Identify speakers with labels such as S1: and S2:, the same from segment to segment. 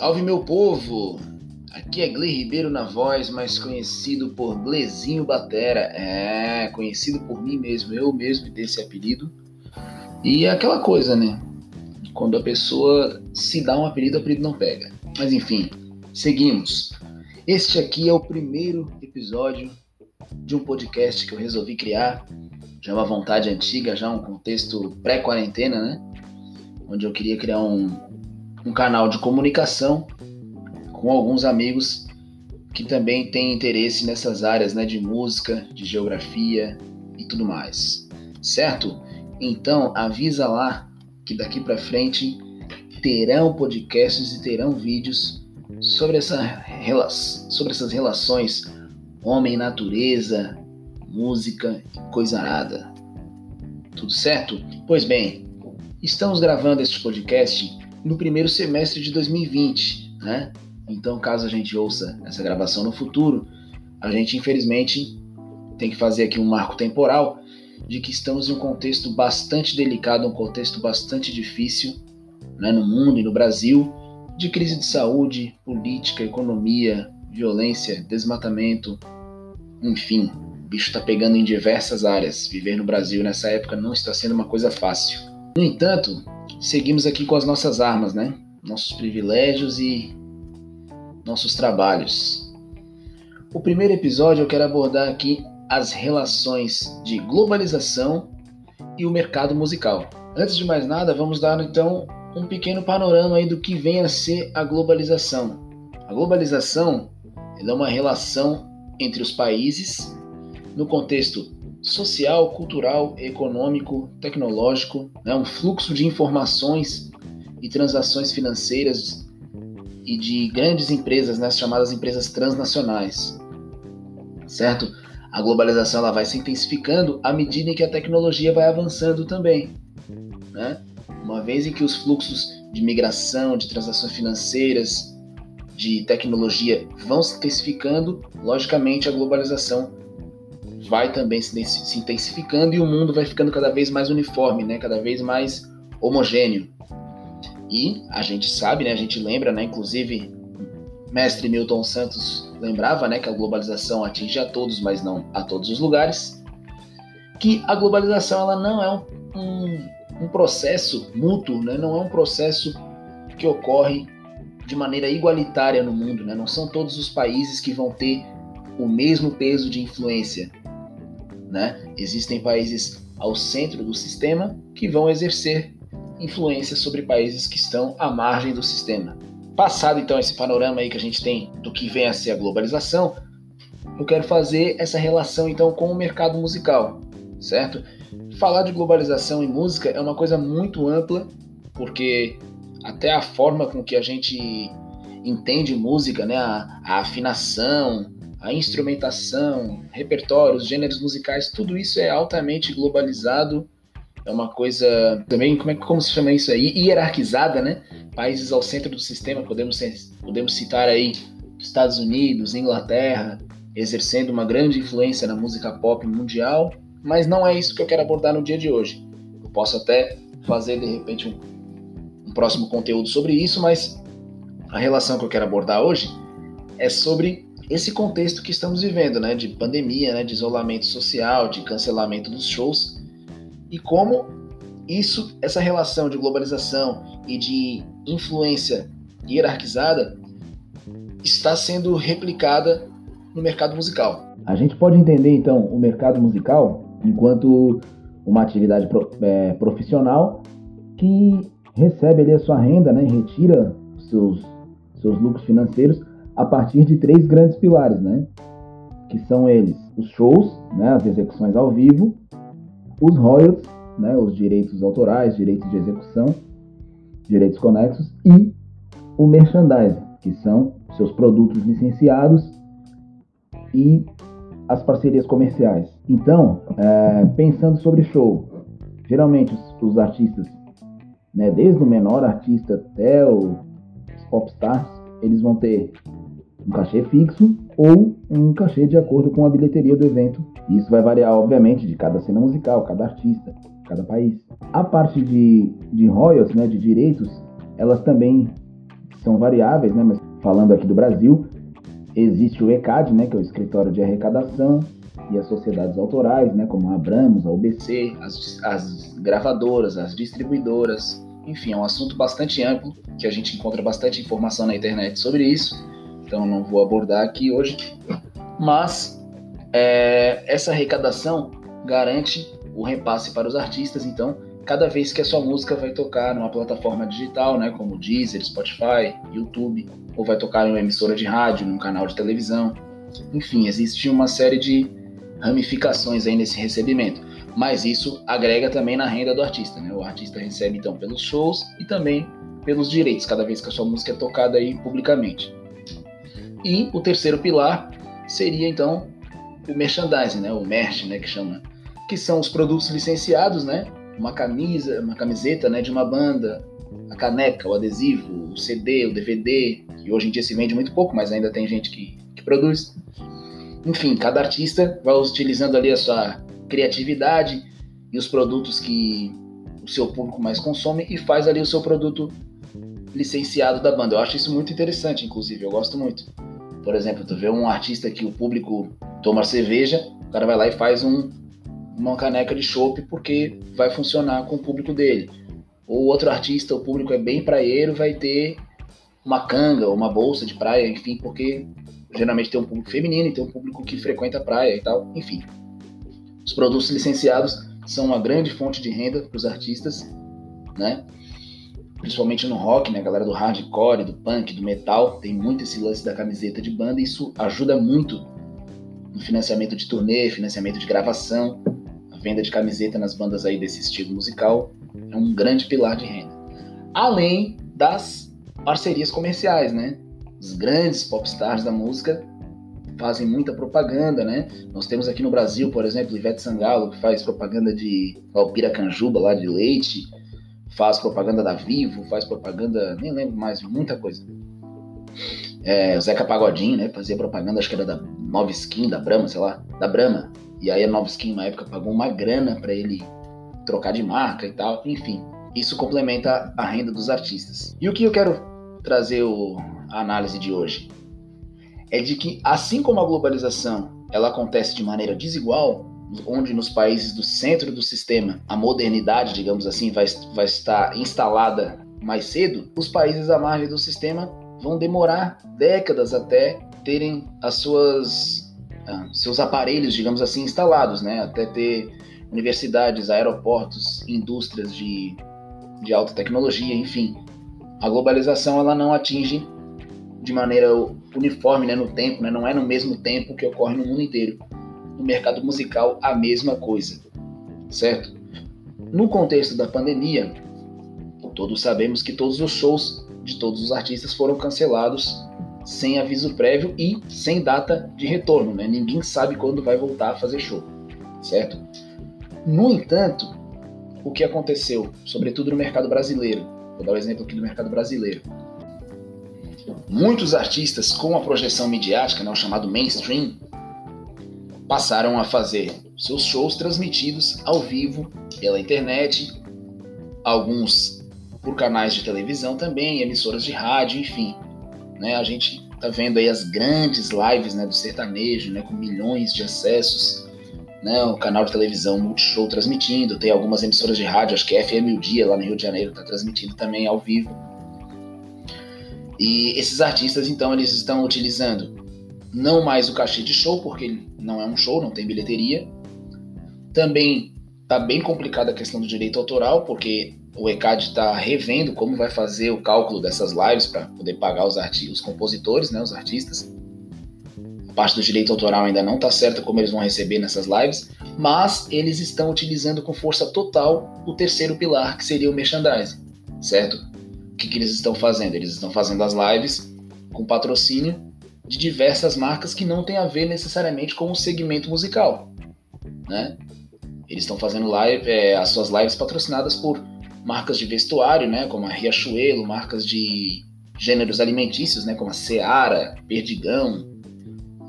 S1: Salve meu povo! Aqui é Gle Ribeiro na voz, mais conhecido por Glezinho Batera. É, conhecido por mim mesmo, eu mesmo dei esse apelido. E é aquela coisa, né? Quando a pessoa se dá um apelido, o apelido não pega. Mas enfim, seguimos. Este aqui é o primeiro episódio de um podcast que eu resolvi criar. Já é uma vontade antiga, já um contexto pré-quarentena, né? Onde eu queria criar um, um canal de comunicação com alguns amigos que também têm interesse nessas áreas né, de música, de geografia e tudo mais. Certo? Então avisa lá que daqui para frente terão podcasts e terão vídeos sobre, essa, sobre essas relações homem-natureza, música e coisa nada. Tudo certo? Pois bem, estamos gravando este podcast no primeiro semestre de 2020, né? Então, caso a gente ouça essa gravação no futuro, a gente infelizmente tem que fazer aqui um marco temporal de que estamos em um contexto bastante delicado, um contexto bastante difícil, né, no mundo e no Brasil, de crise de saúde, política, economia, violência, desmatamento, enfim, o bicho está pegando em diversas áreas. Viver no Brasil nessa época não está sendo uma coisa fácil. No entanto, seguimos aqui com as nossas armas, né? Nossos privilégios e nossos trabalhos. O primeiro episódio eu quero abordar aqui as relações de globalização e o mercado musical. Antes de mais nada, vamos dar então um pequeno panorama aí do que vem a ser a globalização. A globalização é uma relação entre os países no contexto social, cultural, econômico, tecnológico, né, um fluxo de informações e transações financeiras e de grandes empresas, né, chamadas empresas transnacionais, certo? A globalização ela vai se intensificando à medida em que a tecnologia vai avançando também, né? Uma vez em que os fluxos de migração, de transações financeiras, de tecnologia vão se intensificando, logicamente a globalização vai também se, intensificando e o mundo vai ficando cada vez mais uniforme, né? cada vez mais homogêneo. E a gente sabe, né? a gente lembra, né? inclusive mestre Milton Santos lembrava né? que a globalização atinge a todos, mas não a todos os lugares, que a globalização ela não é um, um, um processo mútuo, né? não é um processo que ocorre de maneira igualitária no mundo, né? não são todos os países que vão ter o mesmo peso de influência. Né? Existem países ao centro do sistema que vão exercer influência sobre países que estão à margem do sistema. Passado então esse panorama aí que a gente tem do que vem a ser a globalização, eu quero fazer essa relação então com o mercado musical, certo? Falar de globalização em música é uma coisa muito ampla, porque até a forma com que a gente entende música, né, a, a afinação, a instrumentação, repertórios, gêneros musicais, tudo isso é altamente globalizado. É uma coisa também, como, é, como se chama isso aí? Hierarquizada, né? Países ao centro do sistema, podemos, podemos citar aí Estados Unidos, Inglaterra, exercendo uma grande influência na música pop mundial, mas não é isso que eu quero abordar no dia de hoje. Eu posso até fazer de repente um, um próximo conteúdo sobre isso, mas a relação que eu quero abordar hoje é sobre esse contexto que estamos vivendo, né, de pandemia, né, de isolamento social, de cancelamento dos shows e como isso, essa relação de globalização e de influência hierarquizada está sendo replicada no mercado musical. A gente pode entender então o mercado musical enquanto uma atividade é, profissional que recebe ali a sua renda, né, retira seus seus lucros financeiros a partir de três grandes pilares, né? Que são eles os shows, né, as execuções ao vivo, os royalties, né, os direitos autorais, direitos de execução, direitos conexos e o merchandising, que são seus produtos licenciados e as parcerias comerciais. Então, é, pensando sobre show, geralmente os, os artistas, né, desde o menor artista até os popstars, eles vão ter um cachê fixo ou um cachê de acordo com a bilheteria do evento. Isso vai variar, obviamente, de cada cena musical, cada artista, cada país. A parte de, de royalties, né, de direitos, elas também são variáveis, né? Mas falando aqui do Brasil, existe o ECAD, né? Que é o Escritório de Arrecadação, e as sociedades autorais, né? Como a Abramos, a UBC, as, as gravadoras, as distribuidoras. Enfim, é um assunto bastante amplo, que a gente encontra bastante informação na internet sobre isso. Então não vou abordar aqui hoje. Mas é, essa arrecadação garante o repasse para os artistas, então cada vez que a sua música vai tocar numa plataforma digital, né, como Deezer, Spotify, YouTube, ou vai tocar em uma emissora de rádio, num canal de televisão. Enfim, existe uma série de ramificações aí nesse recebimento. Mas isso agrega também na renda do artista, né? O artista recebe então pelos shows e também pelos direitos, cada vez que a sua música é tocada aí publicamente. E o terceiro pilar seria então o merchandising, né? O merch, né, que chama, que são os produtos licenciados, né? uma camisa, uma camiseta né, de uma banda, a caneca, o adesivo, o CD, o DVD, que hoje em dia se vende muito pouco, mas ainda tem gente que, que produz. Enfim, cada artista vai utilizando ali a sua criatividade e os produtos que o seu público mais consome e faz ali o seu produto licenciado da banda. Eu acho isso muito interessante, inclusive, eu gosto muito. Por exemplo, tu vê um artista que o público toma cerveja, o cara vai lá e faz um, uma caneca de chopp porque vai funcionar com o público dele. Ou outro artista, o público é bem praieiro, vai ter uma canga uma bolsa de praia, enfim, porque geralmente tem um público feminino e tem um público que frequenta a praia e tal, enfim. Os produtos licenciados são uma grande fonte de renda para os artistas, né? Principalmente no rock, né? A galera do hardcore, do punk, do metal, tem muito esse lance da camiseta de banda e isso ajuda muito no financiamento de turnê, financiamento de gravação venda de camiseta nas bandas aí desse estilo musical é um grande pilar de renda. Além das parcerias comerciais, né? Os grandes popstars da música fazem muita propaganda, né? Nós temos aqui no Brasil, por exemplo, Ivete Sangalo, que faz propaganda de Alpiracanjuba lá de leite, faz propaganda da Vivo, faz propaganda, nem lembro mais, muita coisa. É, o Zeca Pagodinho, né? Fazia propaganda, acho que era da Nova Skin, da Brahma, sei lá, da Brahma. E aí a Nova Skin, na época, pagou uma grana para ele trocar de marca e tal. Enfim, isso complementa a renda dos artistas. E o que eu quero trazer o, a análise de hoje é de que, assim como a globalização ela acontece de maneira desigual, onde nos países do centro do sistema a modernidade, digamos assim, vai, vai estar instalada mais cedo, os países à margem do sistema vão demorar décadas até terem as suas ah, seus aparelhos, digamos assim, instalados, né? Até ter universidades, aeroportos, indústrias de, de alta tecnologia, enfim. A globalização ela não atinge de maneira uniforme né, no tempo, né? não é no mesmo tempo que ocorre no mundo inteiro. No mercado musical, a mesma coisa, certo? No contexto da pandemia, todos sabemos que todos os shows de todos os artistas foram cancelados sem aviso prévio e sem data de retorno, né? Ninguém sabe quando vai voltar a fazer show, certo? No entanto, o que aconteceu, sobretudo no mercado brasileiro, vou dar o um exemplo aqui do mercado brasileiro. Muitos artistas com a projeção midiática, né, o chamado mainstream, passaram a fazer seus shows transmitidos ao vivo pela internet, alguns por canais de televisão também, emissoras de rádio, enfim. Né? A gente tá vendo aí as grandes lives né, do sertanejo, né, com milhões de acessos. Né, o canal de televisão Multishow transmitindo, tem algumas emissoras de rádio, acho que é FM O Dia, lá no Rio de Janeiro, está transmitindo também ao vivo. E esses artistas, então, eles estão utilizando não mais o cachê de show, porque não é um show, não tem bilheteria. Também tá bem complicada a questão do direito autoral, porque o ECAD está revendo como vai fazer o cálculo dessas lives para poder pagar os, os compositores, né, os artistas. A parte do direito autoral ainda não está certa como eles vão receber nessas lives, mas eles estão utilizando com força total o terceiro pilar, que seria o merchandising, certo? O que, que eles estão fazendo? Eles estão fazendo as lives com patrocínio de diversas marcas que não tem a ver necessariamente com o segmento musical, né? Eles estão fazendo live, é, as suas lives patrocinadas por marcas de vestuário, né, como a Riachuelo, marcas de gêneros alimentícios, né, como a Seara, Perdigão,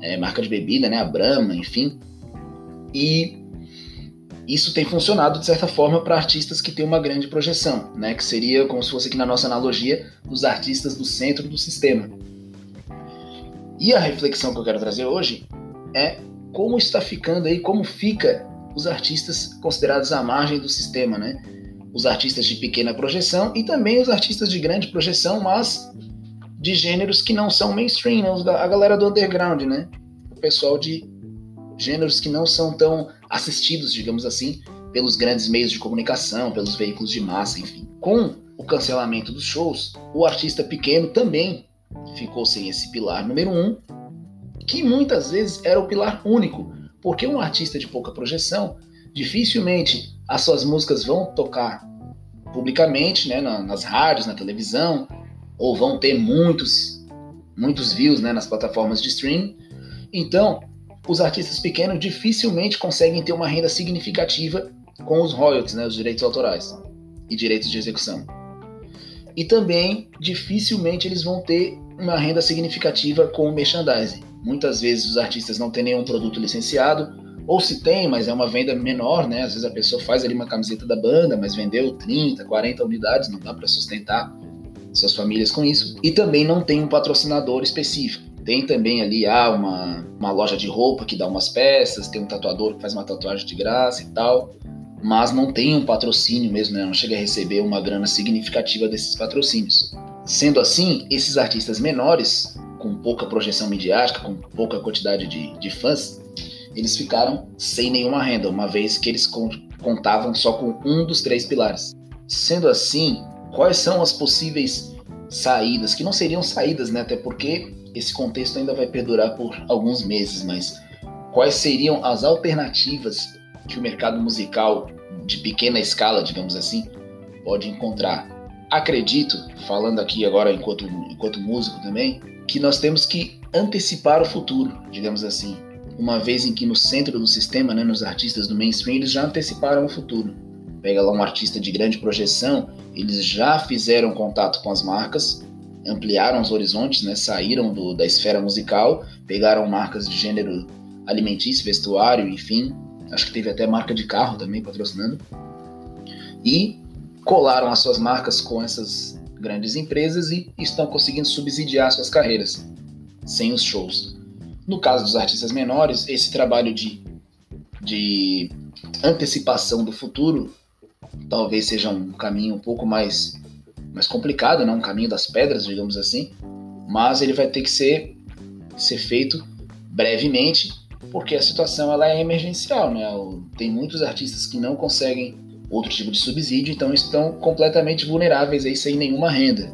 S1: é, marca de bebida, né, a Brahma, enfim. E isso tem funcionado de certa forma para artistas que têm uma grande projeção, né? Que seria como se fosse aqui na nossa analogia os artistas do centro do sistema. E a reflexão que eu quero trazer hoje é como está ficando aí, como fica os artistas considerados à margem do sistema, né? Os artistas de pequena projeção e também os artistas de grande projeção, mas de gêneros que não são mainstream, né? a galera do underground, né? O pessoal de gêneros que não são tão assistidos, digamos assim, pelos grandes meios de comunicação, pelos veículos de massa, enfim. Com o cancelamento dos shows, o artista pequeno também ficou sem esse pilar número um, que muitas vezes era o pilar único, porque um artista de pouca projeção, dificilmente as suas músicas vão tocar publicamente, né, nas rádios, na televisão, ou vão ter muitos, muitos views né, nas plataformas de streaming. Então, os artistas pequenos dificilmente conseguem ter uma renda significativa com os royalties, né, os direitos autorais e direitos de execução. E também dificilmente eles vão ter uma renda significativa com o merchandising. Muitas vezes os artistas não têm nenhum produto licenciado, ou se tem, mas é uma venda menor, né? Às vezes a pessoa faz ali uma camiseta da banda, mas vendeu 30, 40 unidades, não dá para sustentar suas famílias com isso. E também não tem um patrocinador específico. Tem também ali ah, uma, uma loja de roupa que dá umas peças, tem um tatuador que faz uma tatuagem de graça e tal, mas não tem um patrocínio mesmo, né? não chega a receber uma grana significativa desses patrocínios. Sendo assim, esses artistas menores, com pouca projeção midiática, com pouca quantidade de, de fãs, eles ficaram sem nenhuma renda, uma vez que eles contavam só com um dos três pilares. Sendo assim, quais são as possíveis saídas, que não seriam saídas, né? Até porque esse contexto ainda vai perdurar por alguns meses, mas quais seriam as alternativas que o mercado musical de pequena escala, digamos assim, pode encontrar? Acredito, falando aqui agora enquanto, enquanto músico também, que nós temos que antecipar o futuro, digamos assim. Uma vez em que no centro do sistema, né, nos artistas do mainstream, eles já anteciparam o futuro. Pega lá um artista de grande projeção, eles já fizeram contato com as marcas, ampliaram os horizontes, né? saíram do, da esfera musical, pegaram marcas de gênero alimentício, vestuário, enfim. Acho que teve até marca de carro também patrocinando. E colaram as suas marcas com essas grandes empresas e estão conseguindo subsidiar suas carreiras sem os shows. No caso dos artistas menores, esse trabalho de, de antecipação do futuro talvez seja um caminho um pouco mais mais complicado, né? um caminho das pedras, digamos assim, mas ele vai ter que ser, ser feito brevemente, porque a situação ela é emergencial. Né? Tem muitos artistas que não conseguem outro tipo de subsídio, então estão completamente vulneráveis aí sem nenhuma renda.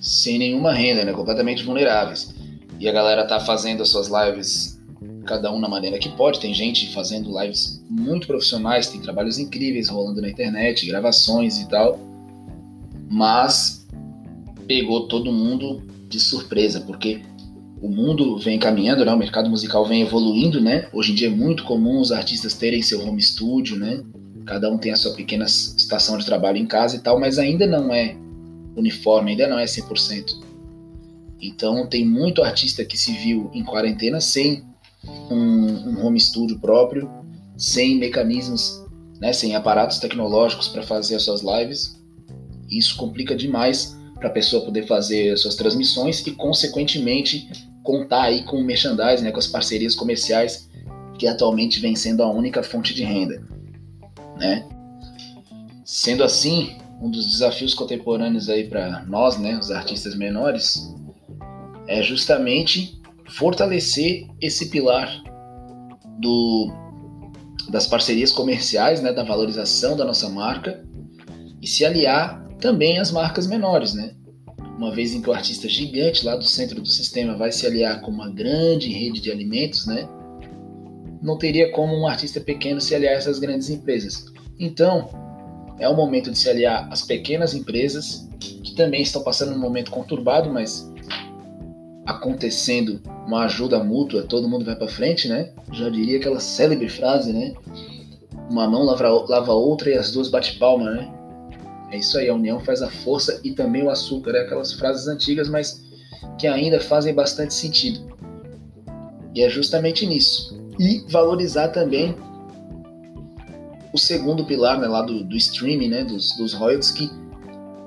S1: Sem nenhuma renda, né? completamente vulneráveis. E a galera tá fazendo as suas lives cada um na maneira que pode. Tem gente fazendo lives muito profissionais, tem trabalhos incríveis rolando na internet, gravações e tal mas pegou todo mundo de surpresa, porque o mundo vem caminhando, né? O mercado musical vem evoluindo, né? Hoje em dia é muito comum os artistas terem seu home studio, né? Cada um tem a sua pequena estação de trabalho em casa e tal, mas ainda não é uniforme, ainda não é 100%. Então tem muito artista que se viu em quarentena sem um, um home studio próprio, sem mecanismos, né, sem aparatos tecnológicos para fazer as suas lives isso complica demais para a pessoa poder fazer suas transmissões e, consequentemente, contar aí com o merchandising, né, com as parcerias comerciais que atualmente vem sendo a única fonte de renda. Né? Sendo assim, um dos desafios contemporâneos aí para nós, né, os artistas menores, é justamente fortalecer esse pilar do, das parcerias comerciais, né, da valorização da nossa marca e se aliar também as marcas menores, né? Uma vez em que o artista gigante lá do centro do sistema vai se aliar com uma grande rede de alimentos, né? Não teria como um artista pequeno se aliar a essas grandes empresas. Então, é o momento de se aliar às pequenas empresas que também estão passando um momento conturbado, mas acontecendo uma ajuda mútua, todo mundo vai para frente, né? Já diria aquela célebre frase, né? Uma mão lava, lava outra e as duas bate palma, né? É isso aí, a união faz a força e também o açúcar. É aquelas frases antigas, mas que ainda fazem bastante sentido. E é justamente nisso. E valorizar também o segundo pilar né, lá do, do streaming, né, dos, dos royalties, que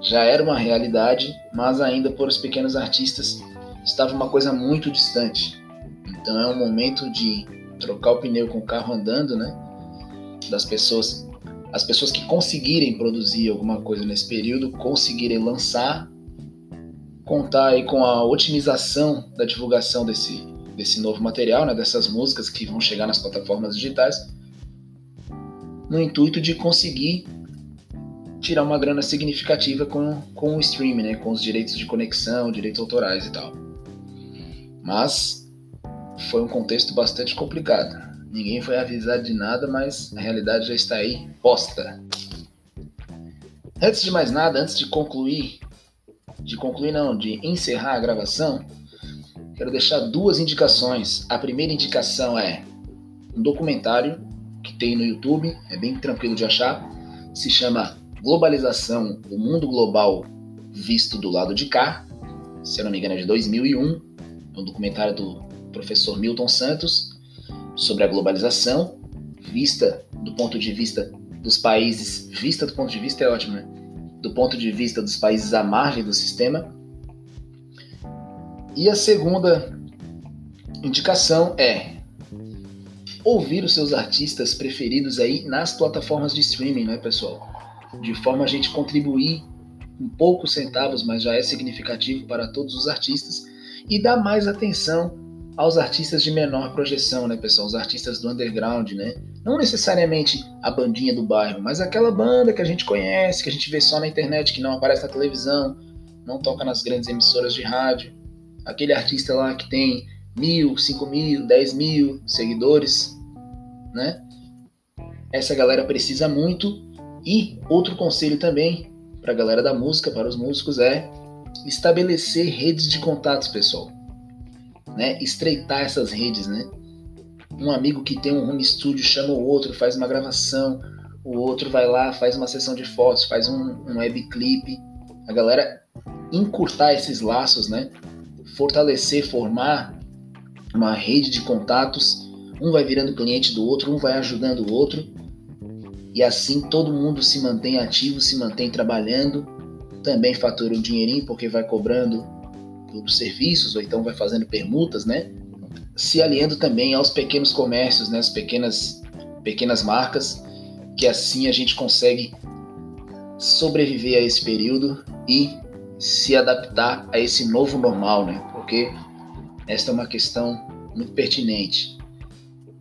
S1: já era uma realidade, mas ainda por os pequenos artistas estava uma coisa muito distante. Então é um momento de trocar o pneu com o carro andando, né? Das pessoas, as pessoas que conseguirem produzir alguma coisa nesse período, conseguirem lançar, contar aí com a otimização da divulgação desse, desse novo material, né? Dessas músicas que vão chegar nas plataformas digitais, no intuito de conseguir tirar uma grana significativa com, com o streaming, né? Com os direitos de conexão, direitos autorais e tal. Mas foi um contexto bastante complicado. Ninguém foi avisado de nada, mas a realidade já está aí posta. Antes de mais nada, antes de concluir, de concluir não, de encerrar a gravação, quero deixar duas indicações. A primeira indicação é um documentário que tem no YouTube, é bem tranquilo de achar, se chama Globalização, o Mundo Global Visto do Lado de Cá, se eu não me engano é de 2001, é um documentário do professor Milton Santos sobre a globalização, vista do ponto de vista dos países, vista do ponto de vista é ótimo, né? Do ponto de vista dos países à margem do sistema. E a segunda indicação é ouvir os seus artistas preferidos aí nas plataformas de streaming, né, pessoal? De forma a gente contribuir com poucos centavos, mas já é significativo para todos os artistas e dar mais atenção aos artistas de menor projeção, né, pessoal? Os artistas do underground, né? Não necessariamente a bandinha do bairro, mas aquela banda que a gente conhece, que a gente vê só na internet, que não aparece na televisão, não toca nas grandes emissoras de rádio. Aquele artista lá que tem mil, cinco mil, dez mil seguidores, né? Essa galera precisa muito. E outro conselho também para a galera da música, para os músicos, é estabelecer redes de contatos, pessoal né, estreitar essas redes, né? Um amigo que tem um home studio chama o outro, faz uma gravação, o outro vai lá, faz uma sessão de fotos, faz um, um webclip. A galera encurtar esses laços, né? Fortalecer, formar uma rede de contatos. Um vai virando cliente do outro, um vai ajudando o outro. E assim todo mundo se mantém ativo, se mantém trabalhando. Também fatura um dinheirinho porque vai cobrando dos serviços, ou então vai fazendo permutas, né? Se aliando também aos pequenos comércios, né? As pequenas, pequenas marcas, que assim a gente consegue sobreviver a esse período e se adaptar a esse novo normal, né? Porque esta é uma questão muito pertinente.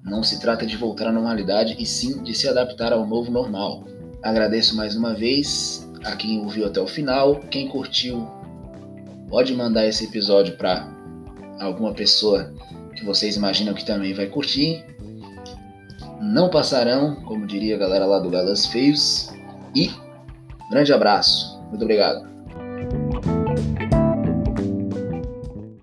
S1: Não se trata de voltar à normalidade, e sim de se adaptar ao novo normal. Agradeço mais uma vez a quem ouviu até o final. Quem curtiu Pode mandar esse episódio para alguma pessoa que vocês imaginam que também vai curtir. Não passarão, como diria a galera lá do Galãs Feios. E grande abraço. Muito obrigado.